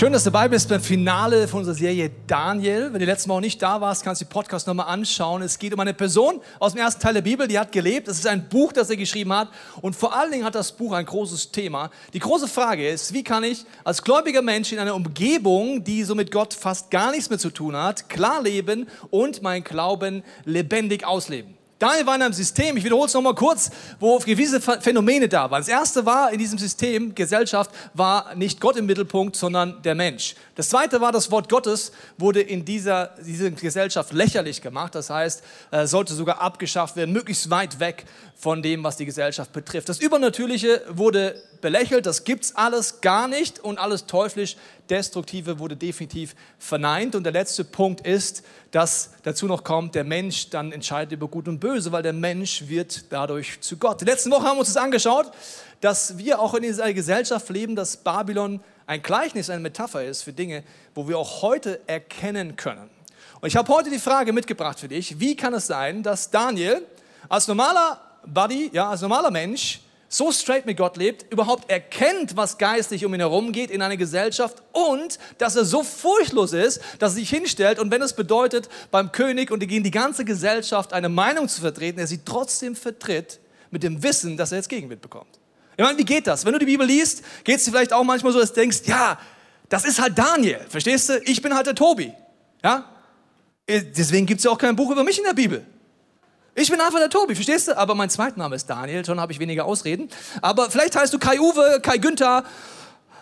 Schön, dass du dabei bist beim Finale von unserer Serie Daniel. Wenn du letztes Mal auch nicht da warst, kannst du den Podcast nochmal anschauen. Es geht um eine Person aus dem ersten Teil der Bibel, die hat gelebt. Es ist ein Buch, das er geschrieben hat. Und vor allen Dingen hat das Buch ein großes Thema. Die große Frage ist, wie kann ich als gläubiger Mensch in einer Umgebung, die so mit Gott fast gar nichts mehr zu tun hat, klar leben und mein Glauben lebendig ausleben? Daniel war in einem System, ich wiederhole es nochmal kurz, wo gewisse Phänomene da waren. Das erste war in diesem System, Gesellschaft, war nicht Gott im Mittelpunkt, sondern der Mensch. Das zweite war, das Wort Gottes wurde in dieser, dieser Gesellschaft lächerlich gemacht. Das heißt, äh, sollte sogar abgeschafft werden, möglichst weit weg von dem, was die Gesellschaft betrifft. Das Übernatürliche wurde belächelt, das gibt's alles gar nicht und alles teuflisch Destruktive wurde definitiv verneint. Und der letzte Punkt ist, dass dazu noch kommt, der Mensch dann entscheidet über Gut und Böse, weil der Mensch wird dadurch zu Gott. Die letzten Woche haben wir uns das angeschaut, dass wir auch in dieser Gesellschaft leben, dass Babylon ein Gleichnis, eine Metapher ist für Dinge, wo wir auch heute erkennen können. Und ich habe heute die Frage mitgebracht für dich, wie kann es sein, dass Daniel als normaler Buddy, ja, als normaler Mensch, so straight mit Gott lebt, überhaupt erkennt, was geistlich um ihn herum geht in einer Gesellschaft und dass er so furchtlos ist, dass er sich hinstellt und wenn es bedeutet, beim König und gegen die ganze Gesellschaft eine Meinung zu vertreten, er sie trotzdem vertritt mit dem Wissen, dass er jetzt Gegenwind bekommt. Ich meine, wie geht das? Wenn du die Bibel liest, geht es dir vielleicht auch manchmal so, dass du denkst, ja, das ist halt Daniel, verstehst du? Ich bin halt der Tobi, ja? Äh, deswegen gibt es ja auch kein Buch über mich in der Bibel. Ich bin einfach der Tobi, verstehst du? Aber mein Zweitname ist Daniel, schon habe ich weniger Ausreden. Aber vielleicht heißt du Kai-Uwe, Kai-Günther,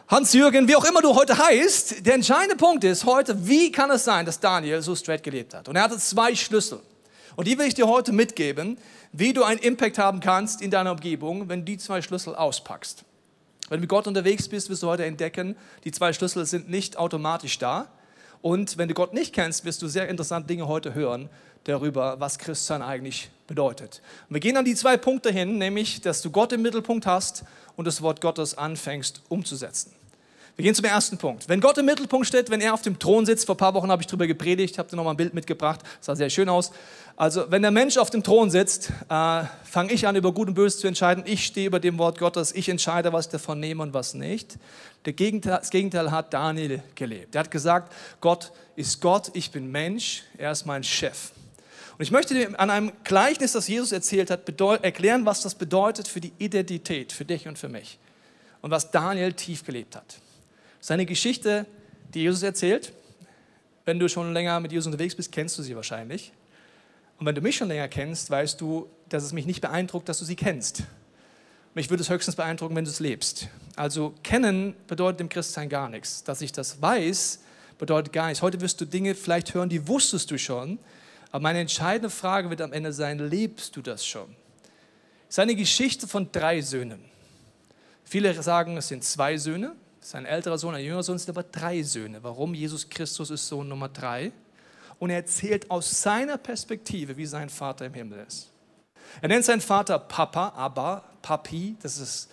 Hans-Jürgen, wie auch immer du heute heißt. Der entscheidende Punkt ist heute, wie kann es sein, dass Daniel so straight gelebt hat? Und er hatte zwei Schlüssel. Und die will ich dir heute mitgeben, wie du einen Impact haben kannst in deiner Umgebung, wenn du die zwei Schlüssel auspackst. Wenn du mit Gott unterwegs bist, wirst du heute entdecken, die zwei Schlüssel sind nicht automatisch da. Und wenn du Gott nicht kennst, wirst du sehr interessante Dinge heute hören, darüber, was Christsein eigentlich bedeutet. Und wir gehen an die zwei Punkte hin, nämlich, dass du Gott im Mittelpunkt hast und das Wort Gottes anfängst umzusetzen. Wir gehen zum ersten Punkt. Wenn Gott im Mittelpunkt steht, wenn er auf dem Thron sitzt, vor ein paar Wochen habe ich darüber gepredigt, habe dir nochmal ein Bild mitgebracht, sah sehr schön aus. Also, wenn der Mensch auf dem Thron sitzt, äh, fange ich an, über Gut und Böse zu entscheiden. Ich stehe über dem Wort Gottes, ich entscheide, was ich davon nehme und was nicht. Gegenteil, das Gegenteil hat Daniel gelebt. Er hat gesagt, Gott ist Gott, ich bin Mensch, er ist mein Chef. Und ich möchte dir an einem Gleichnis, das Jesus erzählt hat, erklären, was das bedeutet für die Identität, für dich und für mich. Und was Daniel tief gelebt hat. Seine Geschichte, die Jesus erzählt, wenn du schon länger mit Jesus unterwegs bist, kennst du sie wahrscheinlich. Und wenn du mich schon länger kennst, weißt du, dass es mich nicht beeindruckt, dass du sie kennst. Mich würde es höchstens beeindrucken, wenn du es lebst. Also kennen bedeutet im Christsein gar nichts. Dass ich das weiß, bedeutet gar nichts. Heute wirst du Dinge vielleicht hören, die wusstest du schon, aber meine entscheidende Frage wird am Ende sein, lebst du das schon? Es ist eine Geschichte von drei Söhnen. Viele sagen, es sind zwei Söhne. Es ist ein älterer Sohn, ein jüngerer Sohn, es sind aber drei Söhne. Warum? Jesus Christus ist Sohn Nummer drei. Und er erzählt aus seiner Perspektive, wie sein Vater im Himmel ist. Er nennt seinen Vater Papa, aber Papi, das ist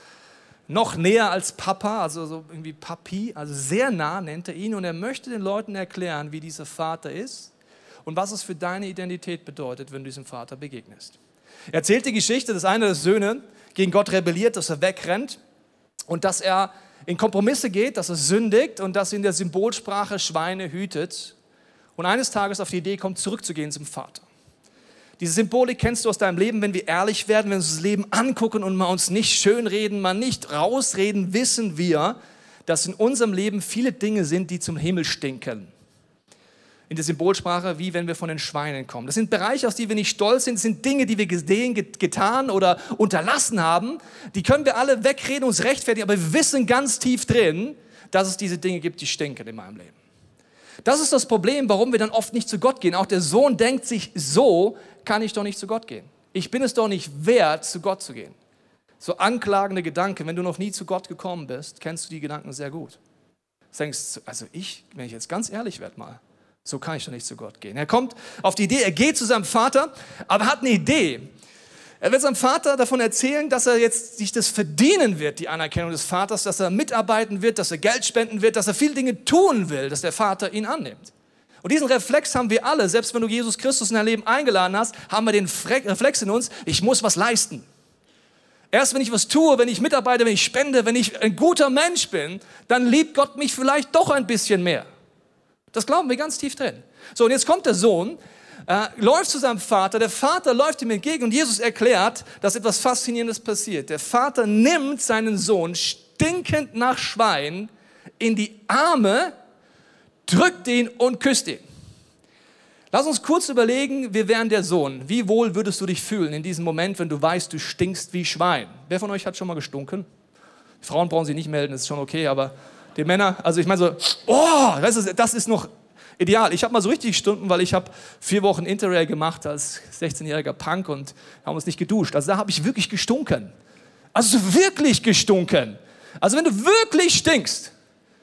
noch näher als Papa, also so irgendwie Papi, also sehr nah nennt er ihn. Und er möchte den Leuten erklären, wie dieser Vater ist und was es für deine Identität bedeutet, wenn du diesem Vater begegnest. Er erzählt die Geschichte, dass einer der Söhne gegen Gott rebelliert, dass er wegrennt und dass er in Kompromisse geht, dass er sündigt und dass in der Symbolsprache Schweine hütet und eines Tages auf die Idee kommt, zurückzugehen zum Vater. Diese Symbolik kennst du aus deinem Leben, wenn wir ehrlich werden, wenn wir uns das Leben angucken und mal uns nicht schönreden, mal nicht rausreden, wissen wir, dass in unserem Leben viele Dinge sind, die zum Himmel stinken in der Symbolsprache, wie wenn wir von den Schweinen kommen. Das sind Bereiche, aus denen wir nicht stolz sind, das sind Dinge, die wir gesehen, getan oder unterlassen haben. Die können wir alle wegreden, uns rechtfertigen, aber wir wissen ganz tief drin, dass es diese Dinge gibt, die stinken in meinem Leben. Das ist das Problem, warum wir dann oft nicht zu Gott gehen. Auch der Sohn denkt sich, so kann ich doch nicht zu Gott gehen. Ich bin es doch nicht wert, zu Gott zu gehen. So anklagende Gedanken, wenn du noch nie zu Gott gekommen bist, kennst du die Gedanken sehr gut. Du denkst, also ich, wenn ich jetzt ganz ehrlich werde mal, so kann ich doch nicht zu Gott gehen. Er kommt auf die Idee, er geht zu seinem Vater, aber hat eine Idee. Er wird seinem Vater davon erzählen, dass er jetzt sich das verdienen wird, die Anerkennung des Vaters, dass er mitarbeiten wird, dass er Geld spenden wird, dass er viele Dinge tun will, dass der Vater ihn annimmt. Und diesen Reflex haben wir alle, selbst wenn du Jesus Christus in dein Leben eingeladen hast, haben wir den Reflex in uns, ich muss was leisten. Erst wenn ich was tue, wenn ich mitarbeite, wenn ich spende, wenn ich ein guter Mensch bin, dann liebt Gott mich vielleicht doch ein bisschen mehr. Das glauben wir ganz tief drin. So, und jetzt kommt der Sohn, äh, läuft zu seinem Vater, der Vater läuft ihm entgegen und Jesus erklärt, dass etwas Faszinierendes passiert. Der Vater nimmt seinen Sohn stinkend nach Schwein in die Arme drückt ihn und küsst ihn. Lass uns kurz überlegen, wir wären der Sohn. Wie wohl würdest du dich fühlen in diesem Moment, wenn du weißt, du stinkst wie Schwein? Wer von euch hat schon mal gestunken? Frauen brauchen sich nicht melden, ist schon okay, aber die Männer, also ich meine so, oh, das ist, das ist noch ideal. Ich habe mal so richtig Stunden, weil ich habe vier Wochen Interrail gemacht als 16-jähriger Punk und haben uns nicht geduscht. Also da habe ich wirklich gestunken. Also wirklich gestunken. Also wenn du wirklich stinkst.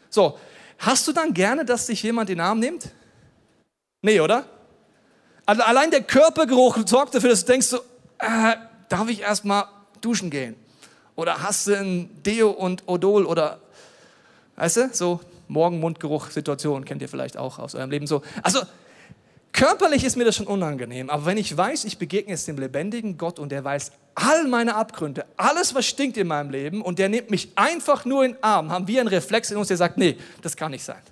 So, Hast du dann gerne, dass dich jemand in den Arm nimmt? Nee, oder? Allein der Körpergeruch sorgt dafür, dass du denkst, so, äh, darf ich erstmal duschen gehen? Oder hast du ein Deo und Odol oder, weißt du, so Morgenmundgeruch-Situation kennt ihr vielleicht auch aus eurem Leben so. Also Körperlich ist mir das schon unangenehm, aber wenn ich weiß, ich begegne jetzt dem lebendigen Gott und der weiß all meine Abgründe, alles, was stinkt in meinem Leben und der nimmt mich einfach nur in den Arm, haben wir einen Reflex in uns, der sagt, nee, das kann nicht sein.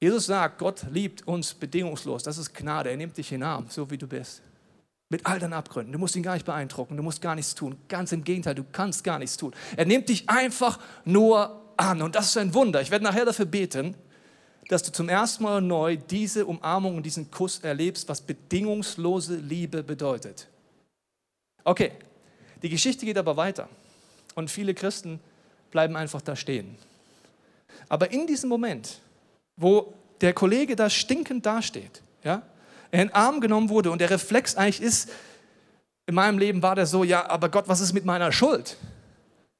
Jesus sagt, Gott liebt uns bedingungslos, das ist Gnade, er nimmt dich in den Arm, so wie du bist. Mit all deinen Abgründen. Du musst ihn gar nicht beeindrucken, du musst gar nichts tun. Ganz im Gegenteil, du kannst gar nichts tun. Er nimmt dich einfach nur an und das ist ein Wunder. Ich werde nachher dafür beten, dass du zum ersten Mal neu diese Umarmung und diesen Kuss erlebst, was bedingungslose Liebe bedeutet. Okay, die Geschichte geht aber weiter und viele Christen bleiben einfach da stehen. Aber in diesem Moment, wo der Kollege da stinkend dasteht, ja, er in den Arm genommen wurde und der Reflex eigentlich ist, in meinem Leben war der so, ja, aber Gott, was ist mit meiner Schuld?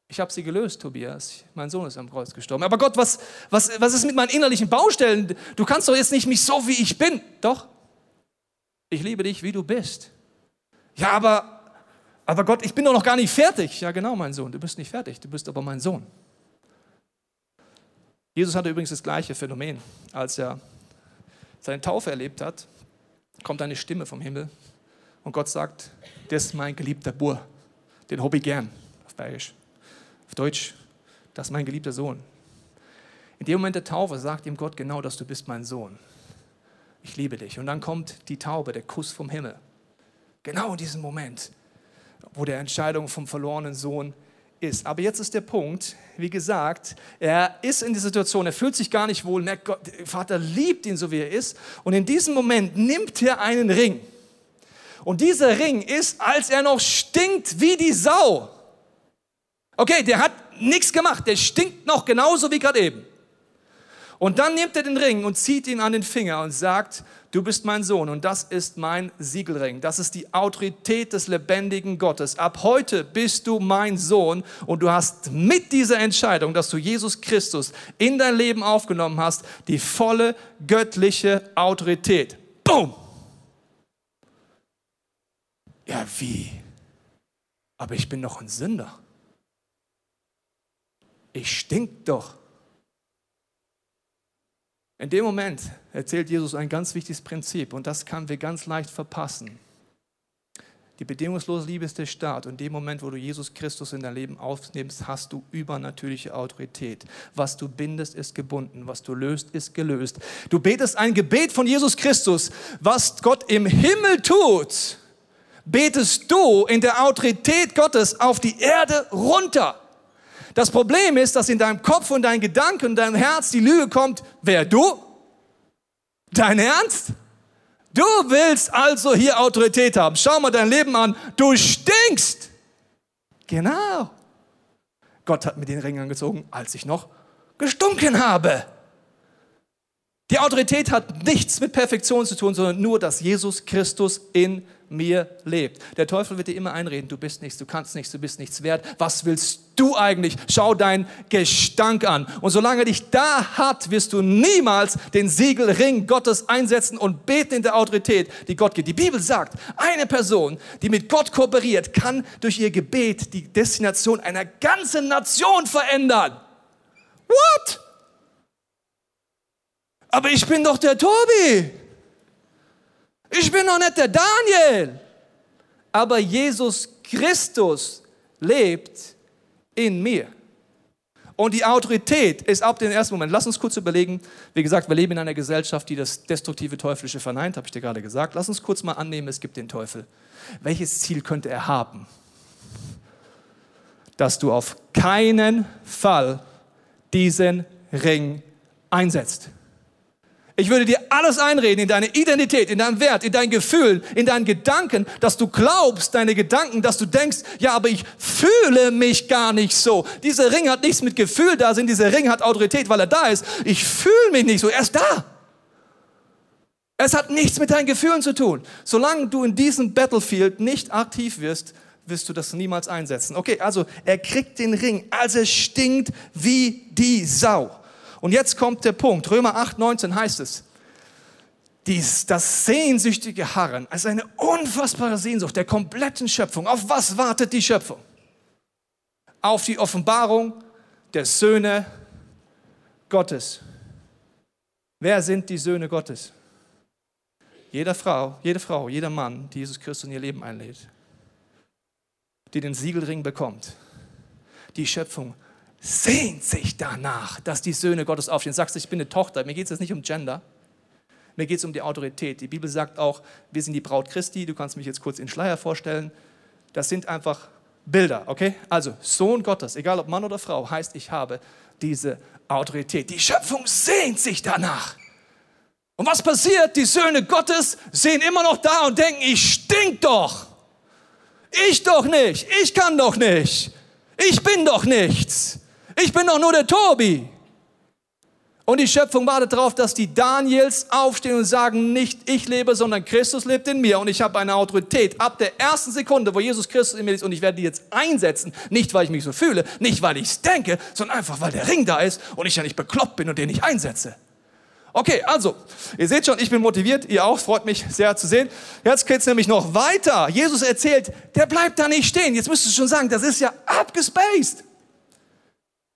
Ich habe sie gelöst, Tobias. Mein Sohn ist am Kreuz gestorben. Aber Gott, was, was, was ist mit meinen innerlichen Baustellen? Du kannst doch jetzt nicht mich so, wie ich bin. Doch, ich liebe dich, wie du bist. Ja, aber, aber Gott, ich bin doch noch gar nicht fertig. Ja, genau, mein Sohn, du bist nicht fertig, du bist aber mein Sohn. Jesus hatte übrigens das gleiche Phänomen. Als er seine Taufe erlebt hat, kommt eine Stimme vom Himmel und Gott sagt, das ist mein geliebter Bur, den hab ich gern, auf Bayerisch. Auf Deutsch, das ist mein geliebter Sohn. In dem Moment der Taufe sagt ihm Gott genau, dass du bist mein Sohn. Ich liebe dich. Und dann kommt die Taube, der Kuss vom Himmel. Genau in diesem Moment, wo der Entscheidung vom verlorenen Sohn ist. Aber jetzt ist der Punkt, wie gesagt, er ist in der Situation, er fühlt sich gar nicht wohl, merkt Gott, Vater liebt ihn so, wie er ist. Und in diesem Moment nimmt er einen Ring. Und dieser Ring ist, als er noch stinkt wie die Sau. Okay, der hat nichts gemacht, der stinkt noch genauso wie gerade eben. Und dann nimmt er den Ring und zieht ihn an den Finger und sagt, du bist mein Sohn und das ist mein Siegelring. Das ist die Autorität des lebendigen Gottes. Ab heute bist du mein Sohn und du hast mit dieser Entscheidung, dass du Jesus Christus in dein Leben aufgenommen hast, die volle göttliche Autorität. Boom! Ja, wie? Aber ich bin noch ein Sünder ich stink doch. In dem Moment erzählt Jesus ein ganz wichtiges Prinzip und das können wir ganz leicht verpassen. Die bedingungslose Liebe ist der Start und in dem Moment, wo du Jesus Christus in dein Leben aufnimmst, hast du übernatürliche Autorität. Was du bindest, ist gebunden. Was du löst, ist gelöst. Du betest ein Gebet von Jesus Christus. Was Gott im Himmel tut, betest du in der Autorität Gottes auf die Erde runter. Das Problem ist, dass in deinem Kopf und dein Gedanken und deinem Herz die Lüge kommt, wer du? Dein Ernst? Du willst also hier Autorität haben. Schau mal dein Leben an. Du stinkst. Genau. Gott hat mir den Ring angezogen, als ich noch gestunken habe. Die Autorität hat nichts mit Perfektion zu tun, sondern nur, dass Jesus Christus in mir lebt. Der Teufel wird dir immer einreden, du bist nichts, du kannst nichts, du bist nichts wert. Was willst du eigentlich? Schau deinen Gestank an. Und solange er dich da hat, wirst du niemals den Siegelring Gottes einsetzen und beten in der Autorität, die Gott gibt. Die Bibel sagt, eine Person, die mit Gott kooperiert, kann durch ihr Gebet die Destination einer ganzen Nation verändern. What? Aber ich bin doch der Tobi. Ich bin doch nicht der Daniel. Aber Jesus Christus lebt in mir. Und die Autorität ist ab dem ersten Moment. Lass uns kurz überlegen. Wie gesagt, wir leben in einer Gesellschaft, die das destruktive Teuflische verneint, habe ich dir gerade gesagt. Lass uns kurz mal annehmen, es gibt den Teufel. Welches Ziel könnte er haben? Dass du auf keinen Fall diesen Ring einsetzt. Ich würde dir alles einreden in deine Identität, in deinen Wert, in dein Gefühl, in deinen Gedanken, dass du glaubst, deine Gedanken, dass du denkst, ja, aber ich fühle mich gar nicht so. Dieser Ring hat nichts mit Gefühl da sind, dieser Ring hat Autorität, weil er da ist. Ich fühle mich nicht so, er ist da. Es hat nichts mit deinen Gefühlen zu tun. Solange du in diesem Battlefield nicht aktiv wirst, wirst du das niemals einsetzen. Okay, also er kriegt den Ring, also er stinkt wie die Sau. Und jetzt kommt der Punkt. Römer 8, 19 heißt es, dies, das sehnsüchtige Harren, also eine unfassbare Sehnsucht der kompletten Schöpfung. Auf was wartet die Schöpfung? Auf die Offenbarung der Söhne Gottes. Wer sind die Söhne Gottes? Jede Frau, jede Frau, jeder Mann, die Jesus Christus in ihr Leben einlädt, die den Siegelring bekommt. Die Schöpfung sehnt sich danach, dass die Söhne Gottes aufstehen. Du sagst, ich bin eine Tochter. Mir geht es jetzt nicht um Gender. Mir geht es um die Autorität. Die Bibel sagt auch, wir sind die Braut Christi. Du kannst mich jetzt kurz in Schleier vorstellen. Das sind einfach Bilder, okay? Also, Sohn Gottes, egal ob Mann oder Frau, heißt, ich habe diese Autorität. Die Schöpfung sehnt sich danach. Und was passiert? Die Söhne Gottes sehen immer noch da und denken, ich stink doch. Ich doch nicht. Ich kann doch nicht. Ich bin doch nichts. Ich bin doch nur der Tobi. Und die Schöpfung wartet darauf, dass die Daniels aufstehen und sagen, nicht ich lebe, sondern Christus lebt in mir und ich habe eine Autorität ab der ersten Sekunde, wo Jesus Christus in mir ist und ich werde die jetzt einsetzen, nicht weil ich mich so fühle, nicht weil ich es denke, sondern einfach weil der Ring da ist und ich ja nicht bekloppt bin und den nicht einsetze. Okay, also, ihr seht schon, ich bin motiviert, ihr auch, freut mich sehr zu sehen. Jetzt geht's nämlich noch weiter. Jesus erzählt, der bleibt da nicht stehen. Jetzt müsstest du schon sagen, das ist ja abgespaced.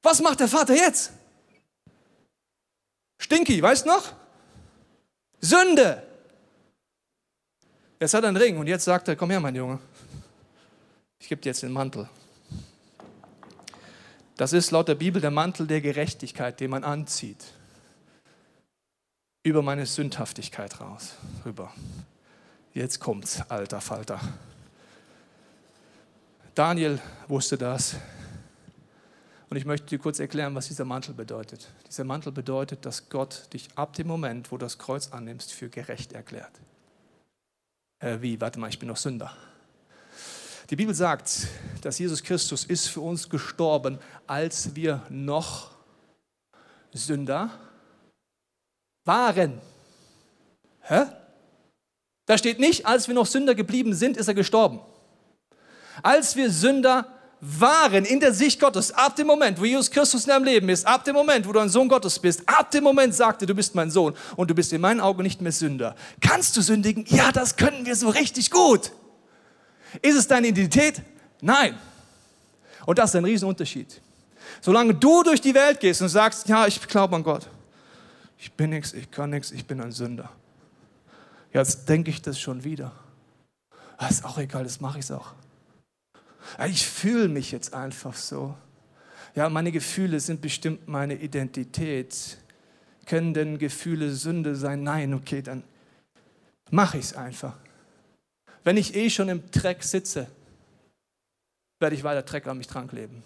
Was macht der Vater jetzt? Stinky, weißt noch? Sünde. Jetzt hat er einen Ring und jetzt sagt er, komm her, mein Junge. Ich gebe dir jetzt den Mantel. Das ist laut der Bibel der Mantel der Gerechtigkeit, den man anzieht. Über meine Sündhaftigkeit raus, rüber. Jetzt kommt's, alter Falter. Daniel wusste das. Und ich möchte dir kurz erklären, was dieser Mantel bedeutet. Dieser Mantel bedeutet, dass Gott dich ab dem Moment, wo du das Kreuz annimmst, für gerecht erklärt. Äh, wie? Warte mal, ich bin noch Sünder. Die Bibel sagt, dass Jesus Christus ist für uns gestorben, als wir noch Sünder waren. Hä? Da steht nicht, als wir noch Sünder geblieben sind, ist er gestorben. Als wir Sünder waren in der Sicht Gottes, ab dem Moment, wo Jesus Christus in deinem Leben ist, ab dem Moment, wo du ein Sohn Gottes bist, ab dem Moment sagte, du bist mein Sohn und du bist in meinen Augen nicht mehr Sünder. Kannst du sündigen? Ja, das können wir so richtig gut. Ist es deine Identität? Nein. Und das ist ein Riesenunterschied. Solange du durch die Welt gehst und sagst, ja, ich glaube an Gott. Ich bin nichts, ich kann nichts, ich bin ein Sünder. Jetzt denke ich das schon wieder. Das ist auch egal, das mache ich auch. Ich fühle mich jetzt einfach so. Ja, meine Gefühle sind bestimmt meine Identität. Können denn Gefühle Sünde sein? Nein, okay, dann mache ich es einfach. Wenn ich eh schon im Dreck sitze, werde ich weiter Dreck an mich dran kleben.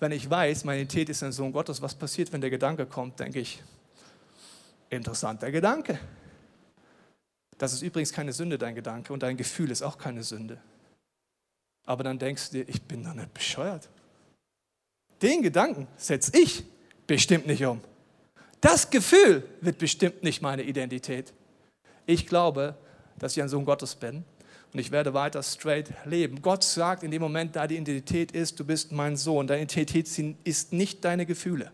Wenn ich weiß, meine Identität ist ein Sohn Gottes, was passiert, wenn der Gedanke kommt, denke ich, interessanter Gedanke. Das ist übrigens keine Sünde, dein Gedanke, und dein Gefühl ist auch keine Sünde. Aber dann denkst du dir, ich bin doch nicht bescheuert. Den Gedanken setze ich bestimmt nicht um. Das Gefühl wird bestimmt nicht meine Identität. Ich glaube, dass ich ein Sohn Gottes bin und ich werde weiter straight leben. Gott sagt in dem Moment, da die Identität ist, du bist mein Sohn. Deine Identität ist nicht deine Gefühle.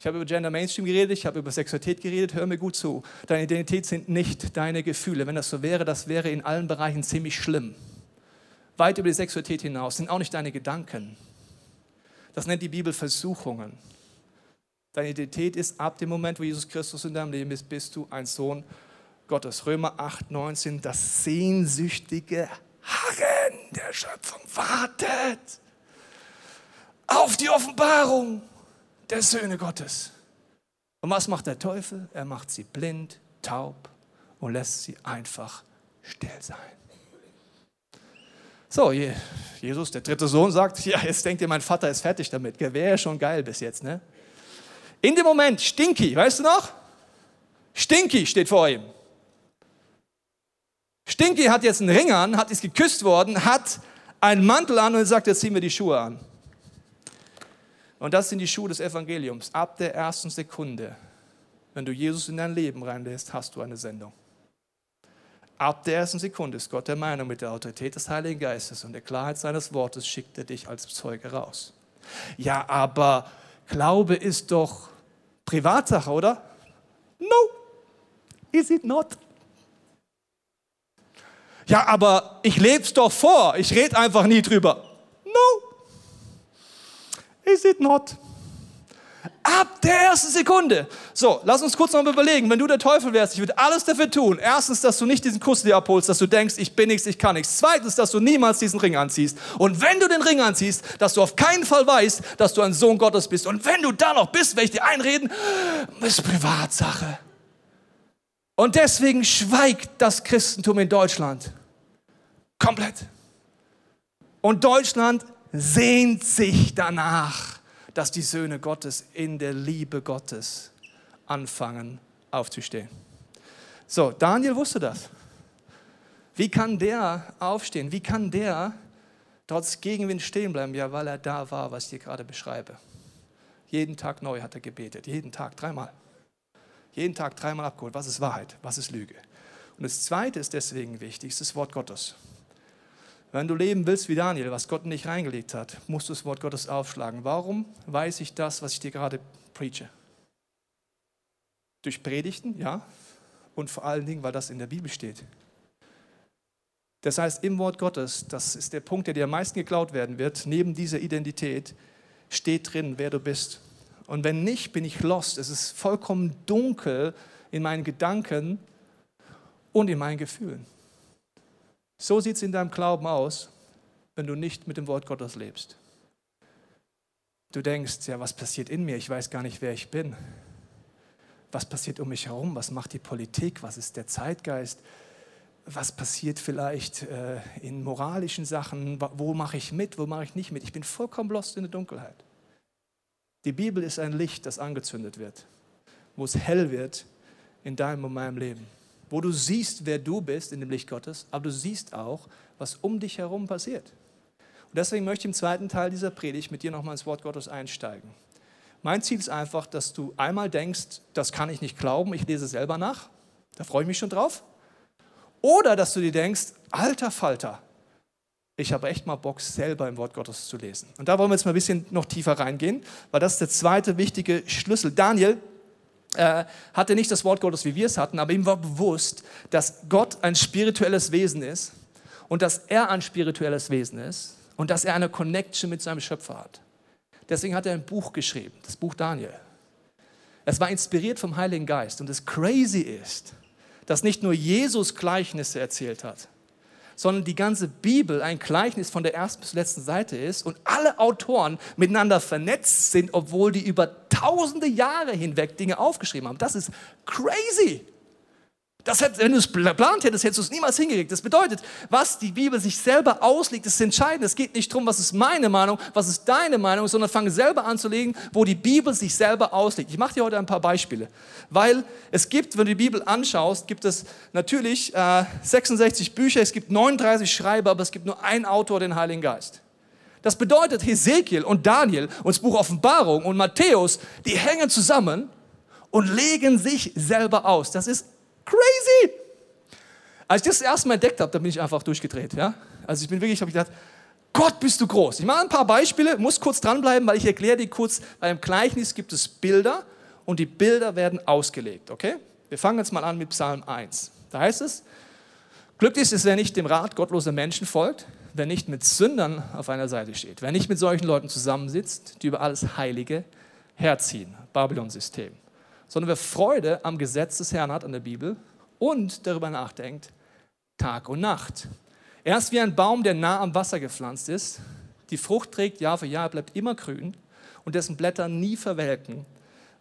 Ich habe über Gender Mainstream geredet, ich habe über Sexualität geredet, hör mir gut zu. Deine Identität sind nicht deine Gefühle. Wenn das so wäre, das wäre in allen Bereichen ziemlich schlimm weit über die Sexualität hinaus, sind auch nicht deine Gedanken. Das nennt die Bibel Versuchungen. Deine Identität ist ab dem Moment, wo Jesus Christus in deinem Leben ist, bist du ein Sohn Gottes. Römer 8, 19, das sehnsüchtige Harren der Schöpfung wartet auf die Offenbarung der Söhne Gottes. Und was macht der Teufel? Er macht sie blind, taub und lässt sie einfach still sein. So, Jesus, der dritte Sohn, sagt, ja, jetzt denkt ihr, mein Vater ist fertig damit. Wäre ja schon geil bis jetzt, ne? In dem Moment, Stinky, weißt du noch? Stinky steht vor ihm. Stinky hat jetzt einen Ring an, hat ist geküsst worden, hat einen Mantel an und sagt, jetzt ziehen wir die Schuhe an. Und das sind die Schuhe des Evangeliums. Ab der ersten Sekunde, wenn du Jesus in dein Leben reinlässt, hast du eine Sendung. Ab der ersten Sekunde ist Gott der Meinung, mit der Autorität des Heiligen Geistes und der Klarheit seines Wortes schickt er dich als Zeuge raus. Ja, aber Glaube ist doch Privatsache, oder? No, is it not? Ja, aber ich lebe es doch vor, ich rede einfach nie drüber. No, is it not? Ab der ersten Sekunde. So, lass uns kurz noch mal überlegen. Wenn du der Teufel wärst, ich würde alles dafür tun. Erstens, dass du nicht diesen Kuss dir abholst, dass du denkst, ich bin nichts, ich kann nichts. Zweitens, dass du niemals diesen Ring anziehst. Und wenn du den Ring anziehst, dass du auf keinen Fall weißt, dass du ein Sohn Gottes bist. Und wenn du da noch bist, werde ich dir einreden, ist Privatsache. Und deswegen schweigt das Christentum in Deutschland. Komplett. Und Deutschland sehnt sich danach dass die Söhne Gottes in der Liebe Gottes anfangen aufzustehen. So, Daniel wusste das. Wie kann der aufstehen? Wie kann der trotz Gegenwind stehen bleiben? Ja, weil er da war, was ich dir gerade beschreibe. Jeden Tag neu hat er gebetet. Jeden Tag dreimal. Jeden Tag dreimal abgeholt. Was ist Wahrheit? Was ist Lüge? Und das Zweite ist deswegen wichtig, ist das Wort Gottes. Wenn du leben willst wie Daniel, was Gott nicht reingelegt hat, musst du das Wort Gottes aufschlagen. Warum weiß ich das, was ich dir gerade preache? Durch Predigten, ja, und vor allen Dingen, weil das in der Bibel steht. Das heißt, im Wort Gottes, das ist der Punkt, der dir am meisten geklaut werden wird, neben dieser Identität steht drin, wer du bist. Und wenn nicht, bin ich lost. Es ist vollkommen dunkel in meinen Gedanken und in meinen Gefühlen. So sieht es in deinem Glauben aus, wenn du nicht mit dem Wort Gottes lebst. Du denkst, ja, was passiert in mir? Ich weiß gar nicht, wer ich bin. Was passiert um mich herum? Was macht die Politik? Was ist der Zeitgeist? Was passiert vielleicht äh, in moralischen Sachen? Wo mache ich mit? Wo mache ich nicht mit? Ich bin vollkommen lost in der Dunkelheit. Die Bibel ist ein Licht, das angezündet wird, wo es hell wird in deinem und meinem Leben wo du siehst, wer du bist in dem Licht Gottes, aber du siehst auch, was um dich herum passiert. Und deswegen möchte ich im zweiten Teil dieser Predigt mit dir nochmal ins Wort Gottes einsteigen. Mein Ziel ist einfach, dass du einmal denkst, das kann ich nicht glauben, ich lese selber nach, da freue ich mich schon drauf. Oder dass du dir denkst, alter Falter, ich habe echt mal Bock, selber im Wort Gottes zu lesen. Und da wollen wir jetzt mal ein bisschen noch tiefer reingehen, weil das ist der zweite wichtige Schlüssel. Daniel äh, hatte nicht das Wort Gottes, wie wir es hatten, aber ihm war bewusst, dass Gott ein spirituelles Wesen ist und dass er ein spirituelles Wesen ist und dass er eine Connection mit seinem Schöpfer hat. Deswegen hat er ein Buch geschrieben, das Buch Daniel. Es war inspiriert vom Heiligen Geist und das Crazy ist, dass nicht nur Jesus Gleichnisse erzählt hat, sondern die ganze Bibel ein Gleichnis von der ersten bis letzten Seite ist und alle Autoren miteinander vernetzt sind, obwohl die über tausende Jahre hinweg Dinge aufgeschrieben haben. Das ist crazy. Das hätt, wenn du es geplant hättest, hättest du es niemals hingekriegt. Das bedeutet, was die Bibel sich selber auslegt, ist entscheidend. Es geht nicht darum, was ist meine Meinung, was ist deine Meinung, sondern fange selber an zu legen, wo die Bibel sich selber auslegt. Ich mache dir heute ein paar Beispiele, weil es gibt, wenn du die Bibel anschaust, gibt es natürlich äh, 66 Bücher, es gibt 39 Schreiber, aber es gibt nur einen Autor, den Heiligen Geist. Das bedeutet, Hesekiel und Daniel und das Buch Offenbarung und Matthäus, die hängen zusammen und legen sich selber aus. Das ist Crazy! Als ich das, erste Mal entdeckt habe, da bin ich einfach durchgedreht. Ja? Also ich bin wirklich, habe ich gedacht, Gott, bist du groß. Ich mache ein paar Beispiele, muss kurz dranbleiben, weil ich erkläre die kurz. Bei einem Gleichnis gibt es Bilder und die Bilder werden ausgelegt. Okay? Wir fangen jetzt mal an mit Psalm 1. Da heißt es, glücklich ist es, wer nicht dem Rat gottloser Menschen folgt, wer nicht mit Sündern auf einer Seite steht, wer nicht mit solchen Leuten zusammensitzt, die über alles Heilige herziehen, Babylon-System, sondern wer Freude am Gesetz des Herrn hat, an der Bibel und darüber nachdenkt, Tag und Nacht. Er ist wie ein Baum, der nah am Wasser gepflanzt ist, die Frucht trägt Jahr für Jahr, bleibt immer grün und dessen Blätter nie verwelken.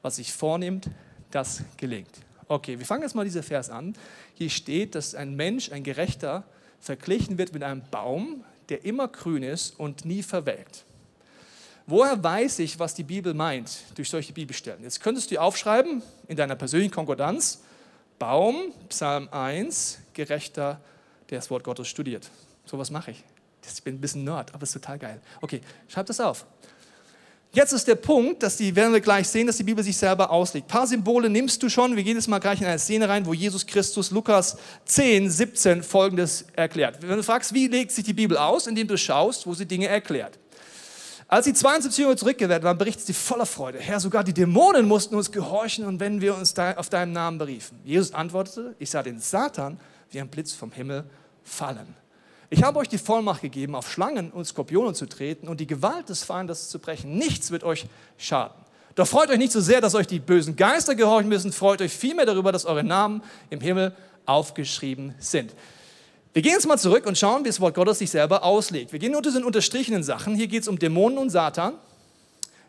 Was sich vornimmt, das gelingt. Okay, wir fangen jetzt mal diesen Vers an. Hier steht, dass ein Mensch, ein Gerechter, verglichen wird mit einem Baum, der immer grün ist und nie verwelkt. Woher weiß ich, was die Bibel meint durch solche Bibelstellen? Jetzt könntest du aufschreiben in deiner persönlichen Konkordanz, Baum, Psalm 1, Gerechter, der das Wort Gottes studiert. So was mache ich. Ich bin ein bisschen Nerd, aber es ist total geil. Okay, schreib das auf. Jetzt ist der Punkt, dass die werden wir gleich sehen, dass die Bibel sich selber auslegt. Ein paar Symbole nimmst du schon. Wir gehen jetzt mal gleich in eine Szene rein, wo Jesus Christus Lukas 10, 17 folgendes erklärt. Wenn du fragst, wie legt sich die Bibel aus, indem du schaust, wo sie Dinge erklärt. Als die 72 Jünger zurückgekehrt waren, berichtet sie voller Freude. Herr, sogar die Dämonen mussten uns gehorchen und wenn wir uns auf deinem Namen beriefen. Jesus antwortete, ich sah den Satan wie ein Blitz vom Himmel fallen. Ich habe euch die Vollmacht gegeben, auf Schlangen und Skorpione zu treten und die Gewalt des Feindes zu brechen. Nichts wird euch schaden. Doch freut euch nicht so sehr, dass euch die bösen Geister gehorchen müssen, freut euch vielmehr darüber, dass eure Namen im Himmel aufgeschrieben sind. Wir gehen jetzt mal zurück und schauen, wie das Wort Gottes sich selber auslegt. Wir gehen unter diesen unterstrichenen Sachen. Hier geht es um Dämonen und Satan.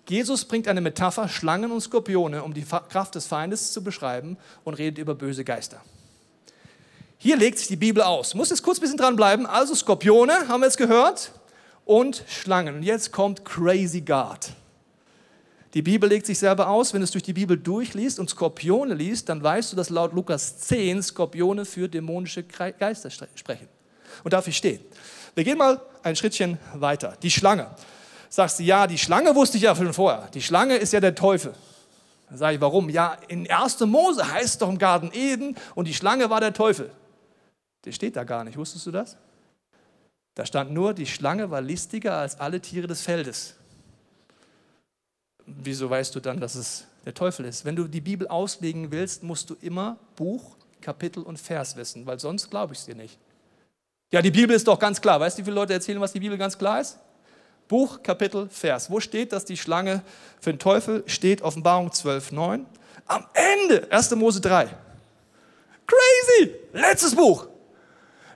Jesus bringt eine Metapher, Schlangen und Skorpione, um die Kraft des Feindes zu beschreiben und redet über böse Geister. Hier legt sich die Bibel aus. Muss jetzt kurz ein bisschen dranbleiben. Also Skorpione haben wir jetzt gehört und Schlangen. Und jetzt kommt Crazy God. Die Bibel legt sich selber aus. Wenn du es durch die Bibel durchliest und Skorpione liest, dann weißt du, dass laut Lukas 10 Skorpione für dämonische Geister sprechen und dafür stehen. Wir gehen mal ein Schrittchen weiter. Die Schlange. Sagst du, ja, die Schlange wusste ich ja schon vorher. Die Schlange ist ja der Teufel. Dann sage ich, warum? Ja, in 1. Mose heißt es doch im Garten Eden und die Schlange war der Teufel. Der steht da gar nicht. Wusstest du das? Da stand nur, die Schlange war listiger als alle Tiere des Feldes. Wieso weißt du dann, dass es der Teufel ist? Wenn du die Bibel auslegen willst, musst du immer Buch, Kapitel und Vers wissen, weil sonst glaube ich es dir nicht. Ja, die Bibel ist doch ganz klar. Weißt du, wie viele Leute erzählen, was die Bibel ganz klar ist? Buch, Kapitel, Vers. Wo steht, dass die Schlange für den Teufel steht? Offenbarung 12, 9. Am Ende, 1. Mose 3. Crazy! Letztes Buch.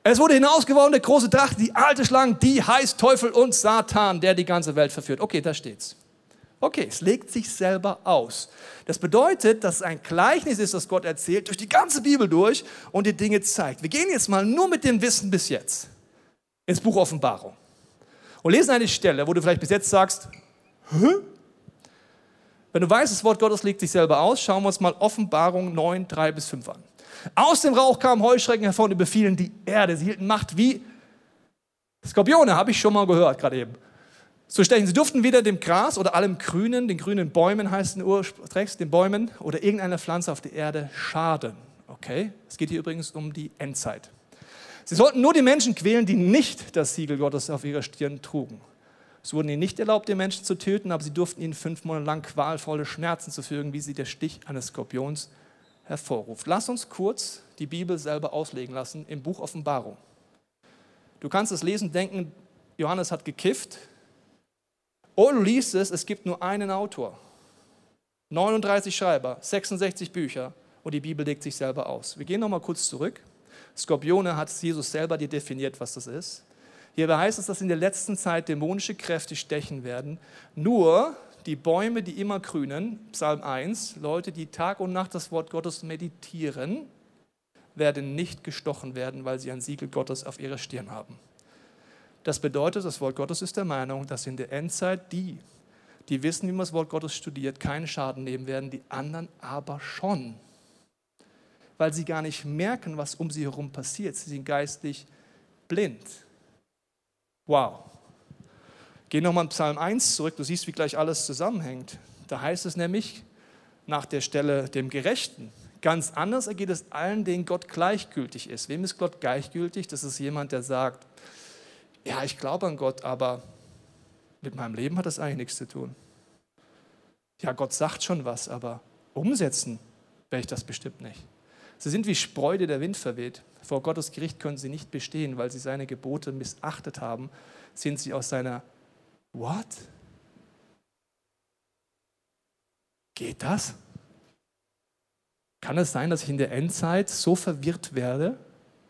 Es wurde hinausgeworfen, der große Drache, die alte Schlange, die heißt Teufel und Satan, der die ganze Welt verführt. Okay, da steht's. Okay, es legt sich selber aus. Das bedeutet, dass es ein Gleichnis ist, das Gott erzählt, durch die ganze Bibel durch und die Dinge zeigt. Wir gehen jetzt mal nur mit dem Wissen bis jetzt ins Buch Offenbarung und lesen eine Stelle, wo du vielleicht bis jetzt sagst, Hä? Wenn du weißt, das Wort Gottes legt sich selber aus, schauen wir uns mal Offenbarung 9, 3 bis 5 an. Aus dem Rauch kamen Heuschrecken hervor und überfielen die Erde. Sie hielten Macht wie Skorpione, habe ich schon mal gehört, gerade eben. So stechen sie durften weder dem Gras oder allem Grünen, den grünen Bäumen heißt in Urtext, den Bäumen oder irgendeiner Pflanze auf der Erde schaden. Okay? Es geht hier übrigens um die Endzeit. Sie sollten nur die Menschen quälen, die nicht das Siegel Gottes auf ihrer Stirn trugen. Es wurden ihnen nicht erlaubt, den Menschen zu töten, aber sie durften ihnen fünf Monate lang qualvolle Schmerzen zufügen, wie sie der Stich eines Skorpions hervorruft. Lass uns kurz die Bibel selber auslegen lassen im Buch Offenbarung. Du kannst es lesen, denken, Johannes hat gekifft. Oder du liest es, es gibt nur einen Autor. 39 Schreiber, 66 Bücher und die Bibel legt sich selber aus. Wir gehen nochmal kurz zurück. Skorpione hat Jesus selber dir definiert, was das ist. Hierbei heißt es, dass in der letzten Zeit dämonische Kräfte stechen werden. Nur die Bäume, die immer grünen, Psalm 1, Leute, die Tag und Nacht das Wort Gottes meditieren, werden nicht gestochen werden, weil sie ein Siegel Gottes auf ihrer Stirn haben. Das bedeutet, das Wort Gottes ist der Meinung, dass in der Endzeit die, die wissen, wie man das Wort Gottes studiert, keinen Schaden nehmen werden, die anderen aber schon. Weil sie gar nicht merken, was um sie herum passiert. Sie sind geistlich blind. Wow. Geh nochmal in Psalm 1 zurück, du siehst, wie gleich alles zusammenhängt. Da heißt es nämlich nach der Stelle dem Gerechten. Ganz anders ergeht es allen, denen Gott gleichgültig ist. Wem ist Gott gleichgültig? Das ist jemand, der sagt, ja, ich glaube an Gott, aber mit meinem Leben hat das eigentlich nichts zu tun. Ja, Gott sagt schon was, aber umsetzen werde ich das bestimmt nicht. Sie sind wie Spreu, die der Wind verweht. Vor Gottes Gericht können sie nicht bestehen, weil sie seine Gebote missachtet haben, sind sie aus seiner What? Geht das? Kann es sein, dass ich in der Endzeit so verwirrt werde,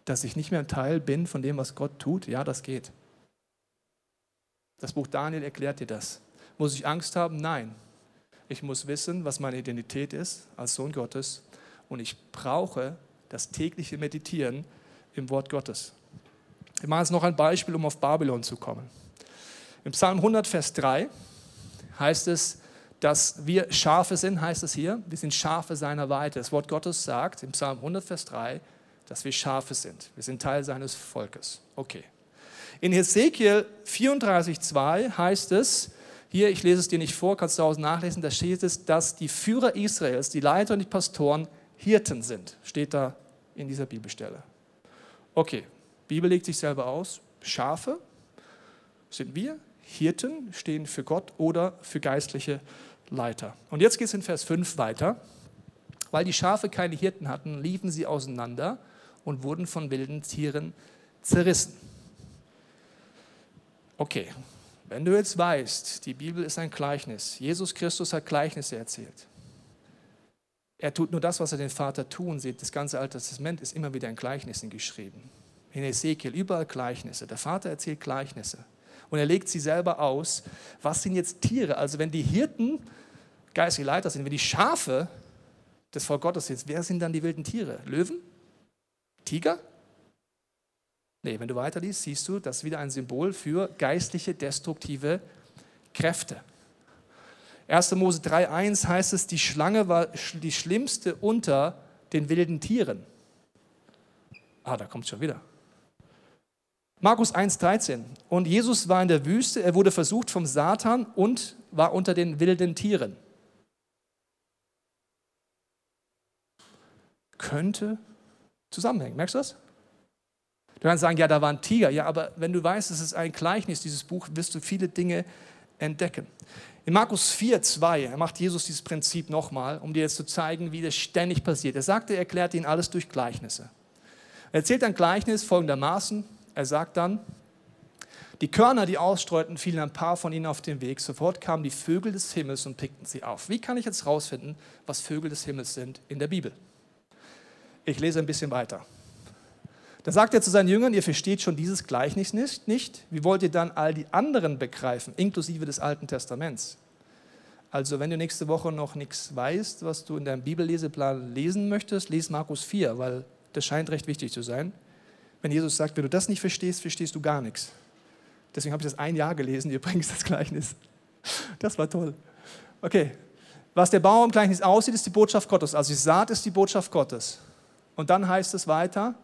dass ich nicht mehr ein Teil bin von dem, was Gott tut? Ja, das geht. Das Buch Daniel erklärt dir das. Muss ich Angst haben? Nein. Ich muss wissen, was meine Identität ist als Sohn Gottes und ich brauche das tägliche Meditieren im Wort Gottes. Ich mache jetzt noch ein Beispiel, um auf Babylon zu kommen. Im Psalm 100, Vers 3 heißt es, dass wir Schafe sind, heißt es hier. Wir sind Schafe seiner Weite. Das Wort Gottes sagt im Psalm 100, Vers 3, dass wir Schafe sind. Wir sind Teil seines Volkes. Okay. In Hesekiel 34, 2 heißt es, hier, ich lese es dir nicht vor, kannst du zu Hause nachlesen, da steht es, dass die Führer Israels, die Leiter und die Pastoren Hirten sind. Steht da in dieser Bibelstelle. Okay, Bibel legt sich selber aus. Schafe sind wir, Hirten stehen für Gott oder für geistliche Leiter. Und jetzt geht es in Vers 5 weiter. Weil die Schafe keine Hirten hatten, liefen sie auseinander und wurden von wilden Tieren zerrissen. Okay, wenn du jetzt weißt, die Bibel ist ein Gleichnis, Jesus Christus hat Gleichnisse erzählt. Er tut nur das, was er den Vater tun sieht. Das ganze Alte Testament ist immer wieder in Gleichnissen geschrieben. In Ezekiel überall Gleichnisse. Der Vater erzählt Gleichnisse. Und er legt sie selber aus. Was sind jetzt Tiere? Also wenn die Hirten geistige Leiter sind, wenn die Schafe des Volk Gottes sind, wer sind dann die wilden Tiere? Löwen? Tiger? Nee, wenn du weiterliest, siehst du, das ist wieder ein Symbol für geistliche, destruktive Kräfte. 1. Mose 3,1 heißt es, die Schlange war die schlimmste unter den wilden Tieren. Ah, da kommt schon wieder. Markus 1,13. Und Jesus war in der Wüste, er wurde versucht vom Satan und war unter den wilden Tieren. Könnte zusammenhängen. Merkst du das? Du kannst sagen, ja, da war ein Tiger. Ja, aber wenn du weißt, es ist ein Gleichnis, dieses Buch, wirst du viele Dinge entdecken. In Markus 4, 2 macht Jesus dieses Prinzip nochmal, um dir jetzt zu zeigen, wie das ständig passiert. Er sagte, er erklärt ihnen alles durch Gleichnisse. Er erzählt ein Gleichnis folgendermaßen. Er sagt dann, die Körner, die ausstreuten, fielen ein paar von ihnen auf den Weg. Sofort kamen die Vögel des Himmels und pickten sie auf. Wie kann ich jetzt herausfinden, was Vögel des Himmels sind in der Bibel? Ich lese ein bisschen weiter. Da sagt er zu seinen Jüngern, ihr versteht schon dieses Gleichnis nicht. Wie wollt ihr dann all die anderen begreifen, inklusive des Alten Testaments? Also wenn du nächste Woche noch nichts weißt, was du in deinem Bibelleseplan lesen möchtest, lies Markus 4, weil das scheint recht wichtig zu sein. Wenn Jesus sagt, wenn du das nicht verstehst, verstehst du gar nichts. Deswegen habe ich das ein Jahr gelesen, übrigens das Gleichnis. Das war toll. Okay, was der Baum im Gleichnis aussieht, ist die Botschaft Gottes. Also die Saat ist die Botschaft Gottes. Und dann heißt es weiter,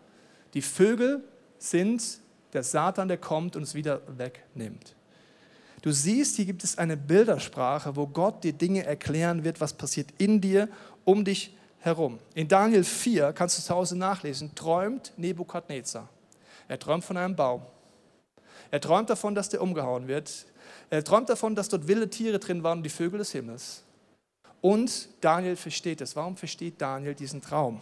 die Vögel sind der Satan, der kommt und es wieder wegnimmt. Du siehst, hier gibt es eine Bildersprache, wo Gott dir Dinge erklären wird, was passiert in dir, um dich herum. In Daniel 4, kannst du zu Hause nachlesen, träumt Nebukadnezar. Er träumt von einem Baum. Er träumt davon, dass der umgehauen wird. Er träumt davon, dass dort wilde Tiere drin waren, die Vögel des Himmels. Und Daniel versteht es. Warum versteht Daniel diesen Traum?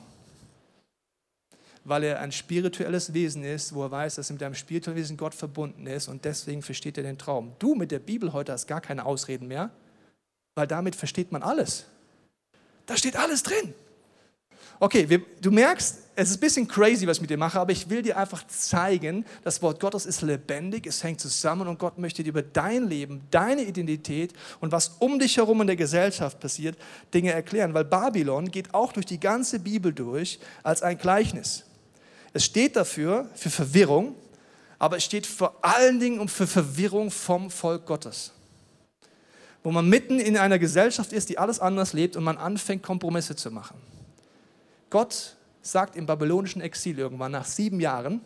Weil er ein spirituelles Wesen ist, wo er weiß, dass er mit einem spirituellen Wesen Gott verbunden ist und deswegen versteht er den Traum. Du mit der Bibel heute hast gar keine Ausreden mehr, weil damit versteht man alles. Da steht alles drin. Okay, wir, du merkst, es ist ein bisschen crazy, was ich mit dir mache, aber ich will dir einfach zeigen, das Wort Gottes ist lebendig, es hängt zusammen und Gott möchte dir über dein Leben, deine Identität und was um dich herum in der Gesellschaft passiert, Dinge erklären. Weil Babylon geht auch durch die ganze Bibel durch als ein Gleichnis. Es steht dafür, für Verwirrung, aber es steht vor allen Dingen um für Verwirrung vom Volk Gottes. Wo man mitten in einer Gesellschaft ist, die alles anders lebt und man anfängt, Kompromisse zu machen. Gott sagt im babylonischen Exil irgendwann nach sieben Jahren,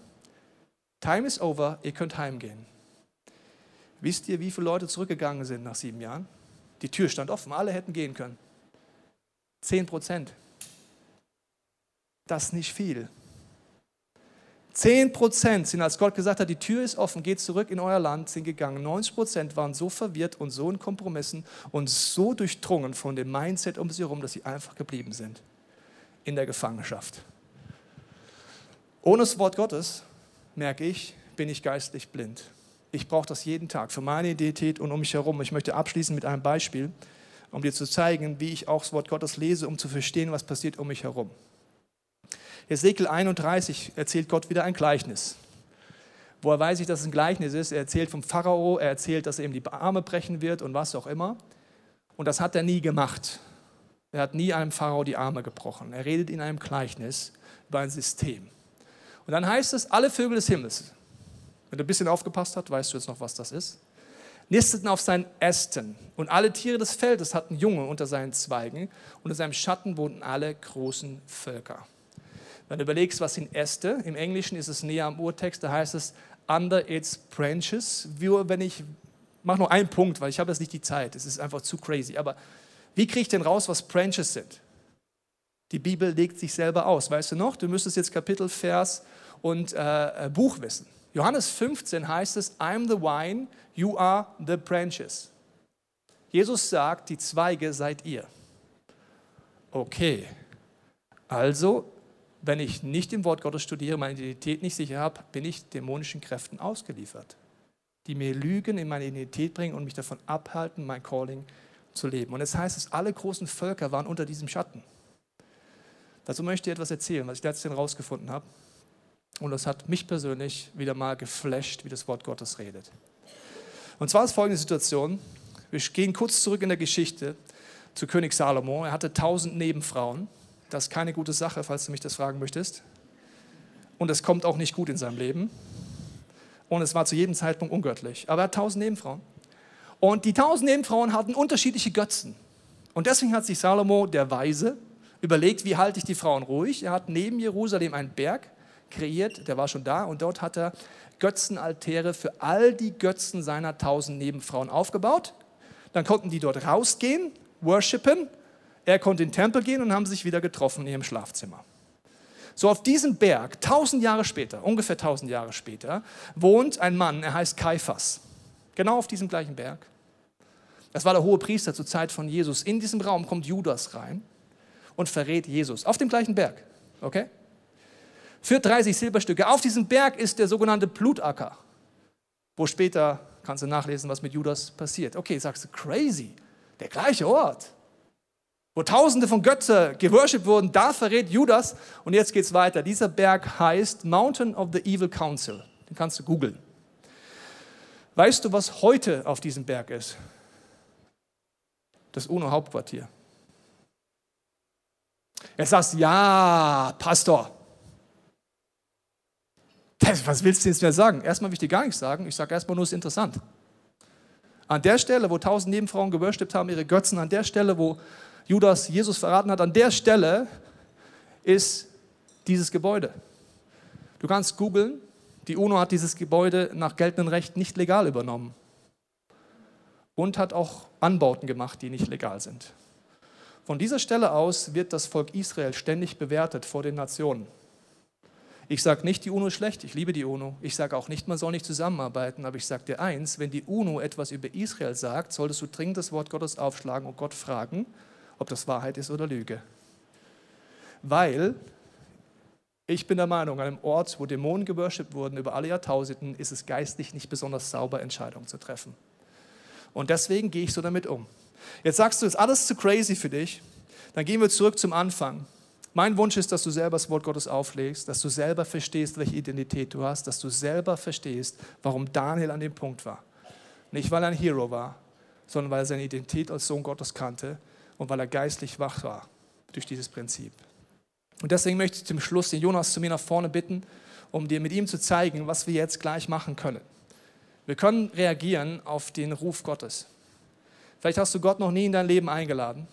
Time is over, ihr könnt heimgehen. Wisst ihr, wie viele Leute zurückgegangen sind nach sieben Jahren? Die Tür stand offen, alle hätten gehen können. Zehn Prozent. Das ist nicht viel. 10 Prozent sind, als Gott gesagt hat, die Tür ist offen, geht zurück in euer Land, sind gegangen. 90 Prozent waren so verwirrt und so in Kompromissen und so durchdrungen von dem Mindset um sie herum, dass sie einfach geblieben sind in der Gefangenschaft. Ohne das Wort Gottes, merke ich, bin ich geistlich blind. Ich brauche das jeden Tag für meine Identität und um mich herum. Ich möchte abschließen mit einem Beispiel. um dir zu zeigen, wie ich auch das Wort Gottes lese, um zu verstehen, was passiert um mich herum. Ezekiel 31 erzählt Gott wieder ein Gleichnis. Woher weiß ich, dass es ein Gleichnis ist? Er erzählt vom Pharao, er erzählt, dass er ihm die Arme brechen wird und was auch immer. Und das hat er nie gemacht. Er hat nie einem Pharao die Arme gebrochen. Er redet in einem Gleichnis über ein System. Und dann heißt es, alle Vögel des Himmels, wenn du ein bisschen aufgepasst hast, weißt du jetzt noch, was das ist, nisteten auf seinen Ästen. Und alle Tiere des Feldes hatten Junge unter seinen Zweigen. Und unter seinem Schatten wohnten alle großen Völker. Wenn du überlegst, was sind Äste, im Englischen ist es näher am Urtext, da heißt es under its branches. Wie wenn ich, mach nur einen Punkt, weil ich habe jetzt nicht die Zeit, es ist einfach zu crazy. Aber wie kriege ich denn raus, was Branches sind? Die Bibel legt sich selber aus. Weißt du noch? Du müsstest jetzt Kapitel, Vers und äh, äh Buch wissen. Johannes 15 heißt es, I'm the vine, you are the branches. Jesus sagt, die Zweige seid ihr. Okay, also wenn ich nicht im Wort Gottes studiere, meine Identität nicht sicher habe, bin ich dämonischen Kräften ausgeliefert, die mir Lügen in meine Identität bringen und mich davon abhalten, mein Calling zu leben. Und es das heißt, dass alle großen Völker waren unter diesem Schatten. Dazu möchte ich etwas erzählen, was ich letztens herausgefunden habe. Und das hat mich persönlich wieder mal geflasht, wie das Wort Gottes redet. Und zwar ist folgende Situation. Wir gehen kurz zurück in der Geschichte zu König Salomo. Er hatte tausend Nebenfrauen. Das ist keine gute Sache, falls du mich das fragen möchtest. Und es kommt auch nicht gut in seinem Leben. Und es war zu jedem Zeitpunkt ungöttlich. Aber er hat tausend Nebenfrauen. Und die tausend Nebenfrauen hatten unterschiedliche Götzen. Und deswegen hat sich Salomo, der Weise, überlegt, wie halte ich die Frauen ruhig. Er hat neben Jerusalem einen Berg kreiert, der war schon da. Und dort hat er Götzenaltäre für all die Götzen seiner tausend Nebenfrauen aufgebaut. Dann konnten die dort rausgehen, worshipen er konnte in den Tempel gehen und haben sich wieder getroffen in ihrem Schlafzimmer. So auf diesem Berg, tausend Jahre später, ungefähr tausend Jahre später, wohnt ein Mann, er heißt Kaiphas. Genau auf diesem gleichen Berg. Das war der hohe Priester zur Zeit von Jesus. In diesem Raum kommt Judas rein und verrät Jesus. Auf dem gleichen Berg. Okay? Für 30 Silberstücke. Auf diesem Berg ist der sogenannte Blutacker, wo später kannst du nachlesen, was mit Judas passiert. Okay, sagst du, crazy. Der gleiche Ort wo Tausende von Götzen geworshipped wurden, da verrät Judas. Und jetzt geht es weiter. Dieser Berg heißt Mountain of the Evil Council. Den kannst du googeln. Weißt du, was heute auf diesem Berg ist? Das UNO-Hauptquartier. Er sagt, ja, Pastor. Was willst du jetzt mehr sagen? Erstmal will ich dir gar nichts sagen. Ich sage erstmal nur, es ist interessant. An der Stelle, wo tausend Nebenfrauen geworshipped haben, ihre Götzen, an der Stelle, wo Judas Jesus verraten hat, an der Stelle ist dieses Gebäude. Du kannst googeln, die UNO hat dieses Gebäude nach geltendem Recht nicht legal übernommen und hat auch Anbauten gemacht, die nicht legal sind. Von dieser Stelle aus wird das Volk Israel ständig bewertet vor den Nationen. Ich sage nicht, die UNO ist schlecht, ich liebe die UNO. Ich sage auch nicht, man soll nicht zusammenarbeiten, aber ich sage dir eins, wenn die UNO etwas über Israel sagt, solltest du dringend das Wort Gottes aufschlagen und Gott fragen, ob das Wahrheit ist oder Lüge. Weil ich bin der Meinung, an einem Ort, wo Dämonen geworshipped wurden über alle Jahrtausenden, ist es geistlich nicht besonders sauber, Entscheidungen zu treffen. Und deswegen gehe ich so damit um. Jetzt sagst du, ist alles zu crazy für dich. Dann gehen wir zurück zum Anfang. Mein Wunsch ist, dass du selber das Wort Gottes auflegst, dass du selber verstehst, welche Identität du hast, dass du selber verstehst, warum Daniel an dem Punkt war. Nicht, weil er ein Hero war, sondern weil er seine Identität als Sohn Gottes kannte und weil er geistlich wach war durch dieses Prinzip. Und deswegen möchte ich zum Schluss den Jonas zu mir nach vorne bitten, um dir mit ihm zu zeigen, was wir jetzt gleich machen können. Wir können reagieren auf den Ruf Gottes. Vielleicht hast du Gott noch nie in dein Leben eingeladen.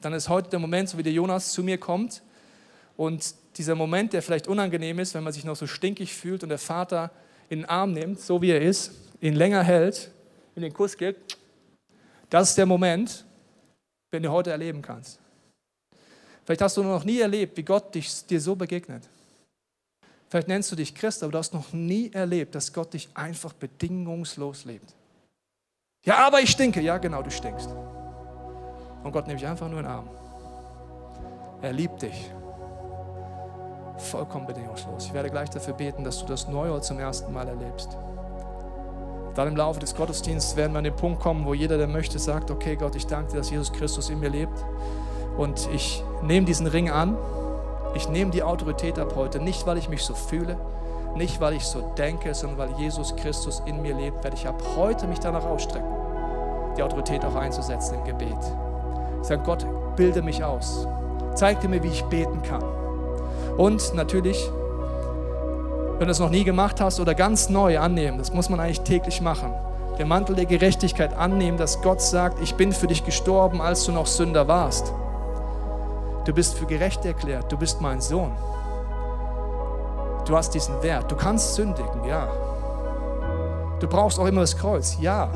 Dann ist heute der Moment, so wie der Jonas zu mir kommt und dieser Moment, der vielleicht unangenehm ist, wenn man sich noch so stinkig fühlt und der Vater in den Arm nimmt, so wie er ist, ihn länger hält, in den Kuss gibt, das ist der Moment, wenn du heute erleben kannst. Vielleicht hast du noch nie erlebt, wie Gott dich, dir so begegnet. Vielleicht nennst du dich Christ, aber du hast noch nie erlebt, dass Gott dich einfach bedingungslos liebt. Ja, aber ich stinke. Ja, genau, du stinkst. Und Gott nimmt dich einfach nur in den Arm. Er liebt dich. Vollkommen bedingungslos. Ich werde gleich dafür beten, dass du das neu zum ersten Mal erlebst. Dann im Laufe des Gottesdienstes werden wir an den Punkt kommen, wo jeder, der möchte, sagt, okay Gott, ich danke dir, dass Jesus Christus in mir lebt. Und ich nehme diesen Ring an. Ich nehme die Autorität ab heute. Nicht, weil ich mich so fühle, nicht, weil ich so denke, sondern weil Jesus Christus in mir lebt, werde ich ab heute mich danach ausstrecken, die Autorität auch einzusetzen im Gebet. Ich sage, Gott, bilde mich aus. Zeig dir mir, wie ich beten kann. Und natürlich, wenn du es noch nie gemacht hast oder ganz neu annehmen, das muss man eigentlich täglich machen. Den Mantel der Gerechtigkeit annehmen, dass Gott sagt, ich bin für dich gestorben, als du noch Sünder warst. Du bist für gerecht erklärt, du bist mein Sohn. Du hast diesen Wert. Du kannst sündigen, ja. Du brauchst auch immer das Kreuz, ja.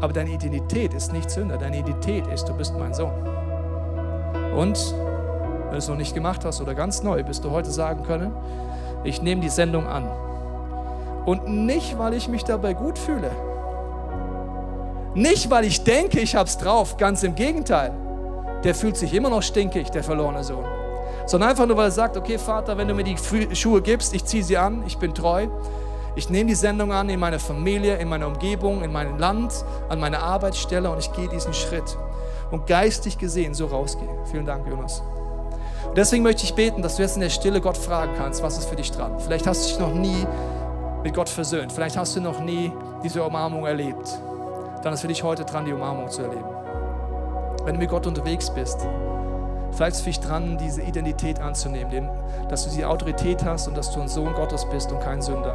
Aber deine Identität ist nicht Sünder. Deine Identität ist, du bist mein Sohn. Und wenn du es noch nicht gemacht hast oder ganz neu, bist du heute sagen können, ich nehme die Sendung an. Und nicht, weil ich mich dabei gut fühle. Nicht, weil ich denke, ich hab's drauf. Ganz im Gegenteil. Der fühlt sich immer noch stinkig, der verlorene Sohn. Sondern einfach nur, weil er sagt, okay Vater, wenn du mir die Schuhe gibst, ich ziehe sie an, ich bin treu. Ich nehme die Sendung an in meiner Familie, in meiner Umgebung, in meinem Land, an meiner Arbeitsstelle und ich gehe diesen Schritt und geistig gesehen so rausgehe. Vielen Dank, Jonas. Deswegen möchte ich beten, dass du jetzt in der Stille Gott fragen kannst, was ist für dich dran. Vielleicht hast du dich noch nie mit Gott versöhnt. Vielleicht hast du noch nie diese Umarmung erlebt. Dann ist für dich heute dran, die Umarmung zu erleben. Wenn du mit Gott unterwegs bist, vielleicht ist für dich dran, diese Identität anzunehmen, dass du die Autorität hast und dass du ein Sohn Gottes bist und kein Sünder.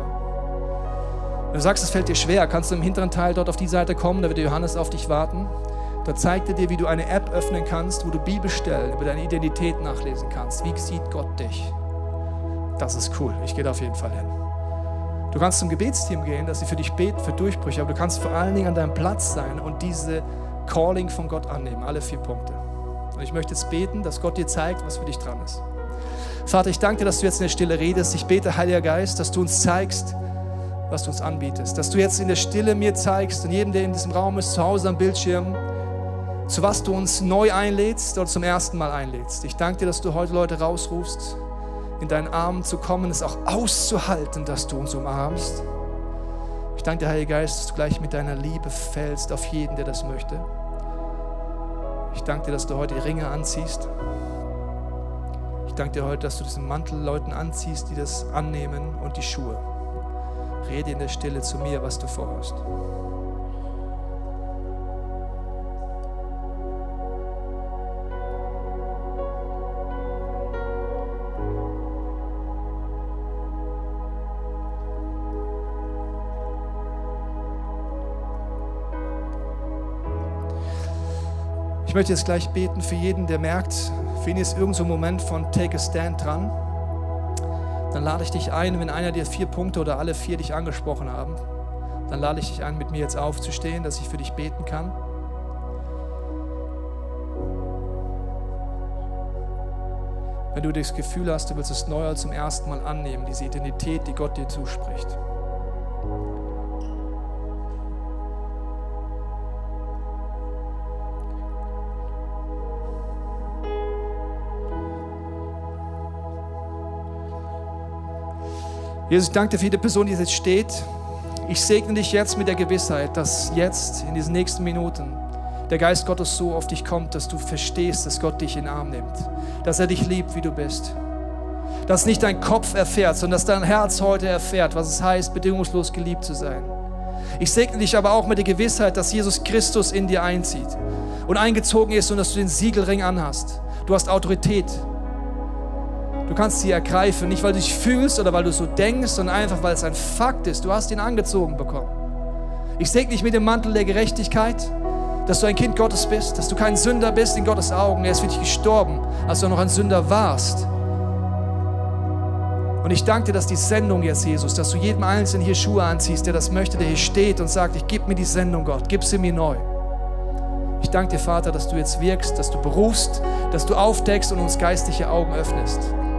Wenn du sagst, es fällt dir schwer, kannst du im hinteren Teil dort auf die Seite kommen, da wird Johannes auf dich warten. Da zeigt er dir, wie du eine App öffnen kannst, wo du Bibelstellen über deine Identität nachlesen kannst. Wie sieht Gott dich? Das ist cool. Ich gehe da auf jeden Fall hin. Du kannst zum Gebetsteam gehen, dass sie für dich beten, für Durchbrüche, aber du kannst vor allen Dingen an deinem Platz sein und diese Calling von Gott annehmen. Alle vier Punkte. Und ich möchte jetzt beten, dass Gott dir zeigt, was für dich dran ist. Vater, ich danke dass du jetzt in der Stille redest. Ich bete, Heiliger Geist, dass du uns zeigst, was du uns anbietest. Dass du jetzt in der Stille mir zeigst und jedem, der in diesem Raum ist, zu Hause am Bildschirm, zu was du uns neu einlädst oder zum ersten Mal einlädst. Ich danke dir, dass du heute Leute rausrufst, in deinen Armen zu kommen, es auch auszuhalten, dass du uns umarmst. Ich danke dir, Heiliger Geist, dass du gleich mit deiner Liebe fällst auf jeden, der das möchte. Ich danke dir, dass du heute die Ringe anziehst. Ich danke dir heute, dass du diesen Mantel Leuten anziehst, die das annehmen und die Schuhe. Rede in der Stille zu mir, was du vorhast. Ich möchte jetzt gleich beten für jeden, der merkt, für ihn ist irgend so ein Moment von Take a Stand dran dann lade ich dich ein, wenn einer der vier Punkte oder alle vier dich angesprochen haben, dann lade ich dich ein, mit mir jetzt aufzustehen, dass ich für dich beten kann. Wenn du das Gefühl hast, du willst es neu zum ersten Mal annehmen, diese Identität, die Gott dir zuspricht. Jesus, ich danke dir für jede Person, die jetzt steht. Ich segne dich jetzt mit der Gewissheit, dass jetzt in diesen nächsten Minuten der Geist Gottes so auf dich kommt, dass du verstehst, dass Gott dich in den Arm nimmt, dass er dich liebt, wie du bist. Dass nicht dein Kopf erfährt, sondern dass dein Herz heute erfährt, was es heißt, bedingungslos geliebt zu sein. Ich segne dich aber auch mit der Gewissheit, dass Jesus Christus in dir einzieht und eingezogen ist und dass du den Siegelring anhast. Du hast Autorität. Du kannst sie ergreifen, nicht weil du dich fühlst oder weil du so denkst, sondern einfach, weil es ein Fakt ist. Du hast ihn angezogen bekommen. Ich segne dich mit dem Mantel der Gerechtigkeit, dass du ein Kind Gottes bist, dass du kein Sünder bist in Gottes Augen. Er ist für dich gestorben, als du noch ein Sünder warst. Und ich danke dir, dass die Sendung jetzt, Jesus, dass du jedem Einzelnen hier Schuhe anziehst, der das möchte, der hier steht und sagt, ich gebe mir die Sendung, Gott, gib sie mir neu. Ich danke dir, Vater, dass du jetzt wirkst, dass du berufst, dass du aufdeckst und uns geistliche Augen öffnest.